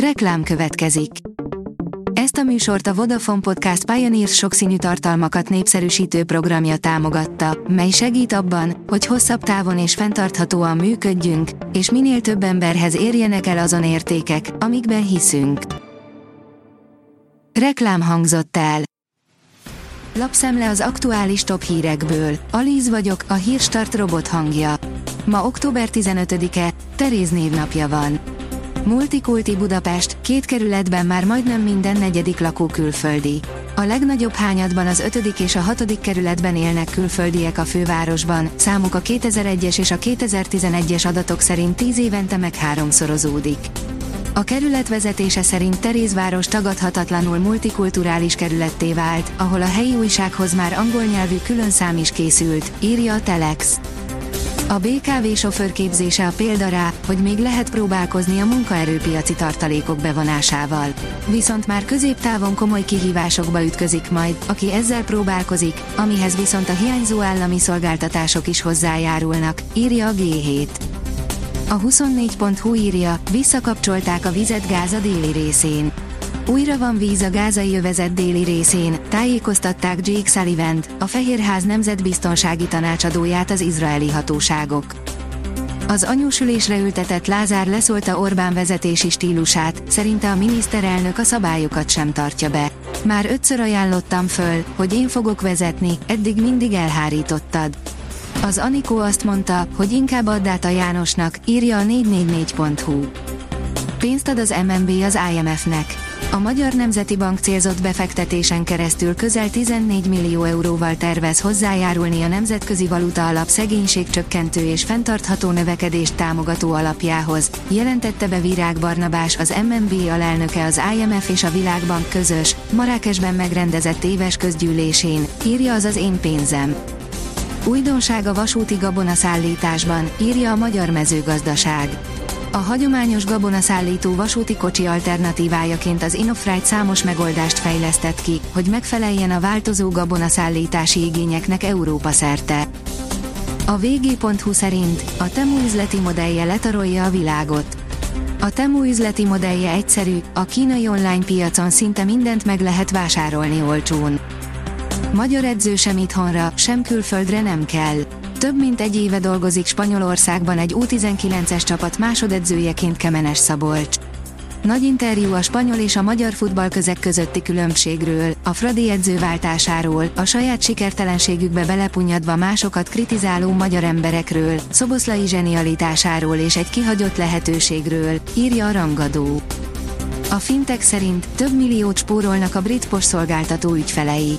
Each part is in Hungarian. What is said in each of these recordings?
Reklám következik. Ezt a műsort a Vodafone Podcast Pioneers sokszínű tartalmakat népszerűsítő programja támogatta, mely segít abban, hogy hosszabb távon és fenntarthatóan működjünk, és minél több emberhez érjenek el azon értékek, amikben hiszünk. Reklám hangzott el. Lapszemle az aktuális top hírekből. Alíz vagyok, a hírstart robot hangja. Ma október 15-e, Teréz névnapja van. Multikulti Budapest, két kerületben már majdnem minden negyedik lakó külföldi. A legnagyobb hányadban az 5. és a 6. kerületben élnek külföldiek a fővárosban, számuk a 2001-es és a 2011-es adatok szerint 10 évente meg háromszorozódik. A kerület vezetése szerint Terézváros tagadhatatlanul multikulturális kerületté vált, ahol a helyi újsághoz már angol nyelvű külön szám is készült, írja a Telex. A BKV sofőrképzése a példa rá, hogy még lehet próbálkozni a munkaerőpiaci tartalékok bevonásával. Viszont már középtávon komoly kihívásokba ütközik majd, aki ezzel próbálkozik, amihez viszont a hiányzó állami szolgáltatások is hozzájárulnak, írja a G7. A 24.hu írja, visszakapcsolták a vizet Gáza déli részén. Újra van víz a gázai övezet déli részén, tájékoztatták Jake sullivan a Fehérház nemzetbiztonsági tanácsadóját az izraeli hatóságok. Az anyósülésre ültetett Lázár leszólta Orbán vezetési stílusát, szerinte a miniszterelnök a szabályokat sem tartja be. Már ötször ajánlottam föl, hogy én fogok vezetni, eddig mindig elhárítottad. Az Anikó azt mondta, hogy inkább add át a Jánosnak, írja a 444.hu. Pénzt ad az MNB az IMF-nek. A Magyar Nemzeti Bank célzott befektetésen keresztül közel 14 millió euróval tervez hozzájárulni a Nemzetközi Valuta Alap szegénységcsökkentő és fenntartható növekedést támogató alapjához, jelentette be Virág Barnabás az MNB alelnöke az IMF és a Világbank közös, Marrákesben megrendezett éves közgyűlésén, írja az az én pénzem. Újdonság a vasúti gabonaszállításban, írja a Magyar Mezőgazdaság. A hagyományos gabonaszállító vasúti kocsi alternatívájaként az Inofrite számos megoldást fejlesztett ki, hogy megfeleljen a változó gabonaszállítási igényeknek Európa szerte. A vg.hu szerint a Temu üzleti modellje letarolja a világot. A Temu üzleti modellje egyszerű, a kínai online piacon szinte mindent meg lehet vásárolni olcsón. Magyar edző sem itthonra, sem külföldre nem kell. Több mint egy éve dolgozik Spanyolországban egy U19-es csapat másodedzőjeként Kemenes Szabolcs. Nagy interjú a spanyol és a magyar futballközek közötti különbségről, a Fradi edzőváltásáról, a saját sikertelenségükbe belepunyadva másokat kritizáló magyar emberekről, Szoboszlai zsenialitásáról és egy kihagyott lehetőségről, írja a rangadó. A fintek szerint több milliót spórolnak a brit postszolgáltató ügyfelei.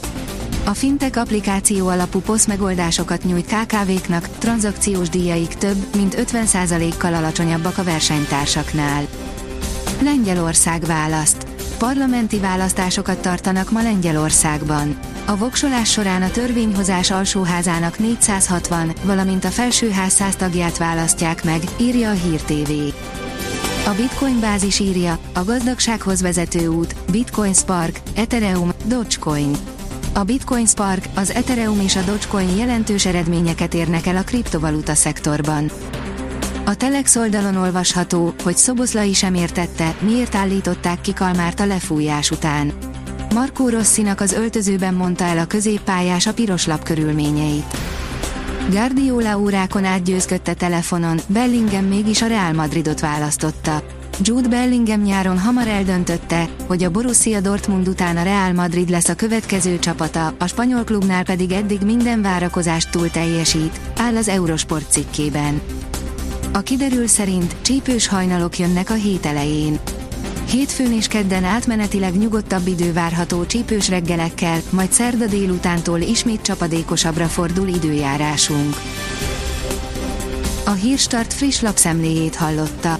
A Fintech applikáció alapú POS megoldásokat nyújt KKV-knak, tranzakciós díjaik több, mint 50%-kal alacsonyabbak a versenytársaknál. Lengyelország választ. Parlamenti választásokat tartanak ma Lengyelországban. A voksolás során a törvényhozás alsóházának 460, valamint a felsőház 100 tagját választják meg, írja a Hír TV. A Bitcoin bázis írja, a gazdagsághoz vezető út, Bitcoin Spark, Ethereum, Dogecoin. A Bitcoin Spark, az Ethereum és a Dogecoin jelentős eredményeket érnek el a kriptovaluta szektorban. A Telex oldalon olvasható, hogy Szoboszlai sem értette, miért állították ki Kalmárt a lefújás után. Markó Rosszinak az öltözőben mondta el a középpályás a piros lap körülményeit. Guardiola órákon átgyőzködte telefonon, Bellingham mégis a Real Madridot választotta. Jude Bellingham nyáron hamar eldöntötte, hogy a Borussia Dortmund után a Real Madrid lesz a következő csapata, a spanyol klubnál pedig eddig minden várakozást túl teljesít, áll az Eurosport cikkében. A kiderül szerint csípős hajnalok jönnek a hét elején. Hétfőn és kedden átmenetileg nyugodtabb idő várható csípős reggelekkel, majd szerda délutántól ismét csapadékosabbra fordul időjárásunk. A Hírstart friss lapszemléjét hallotta.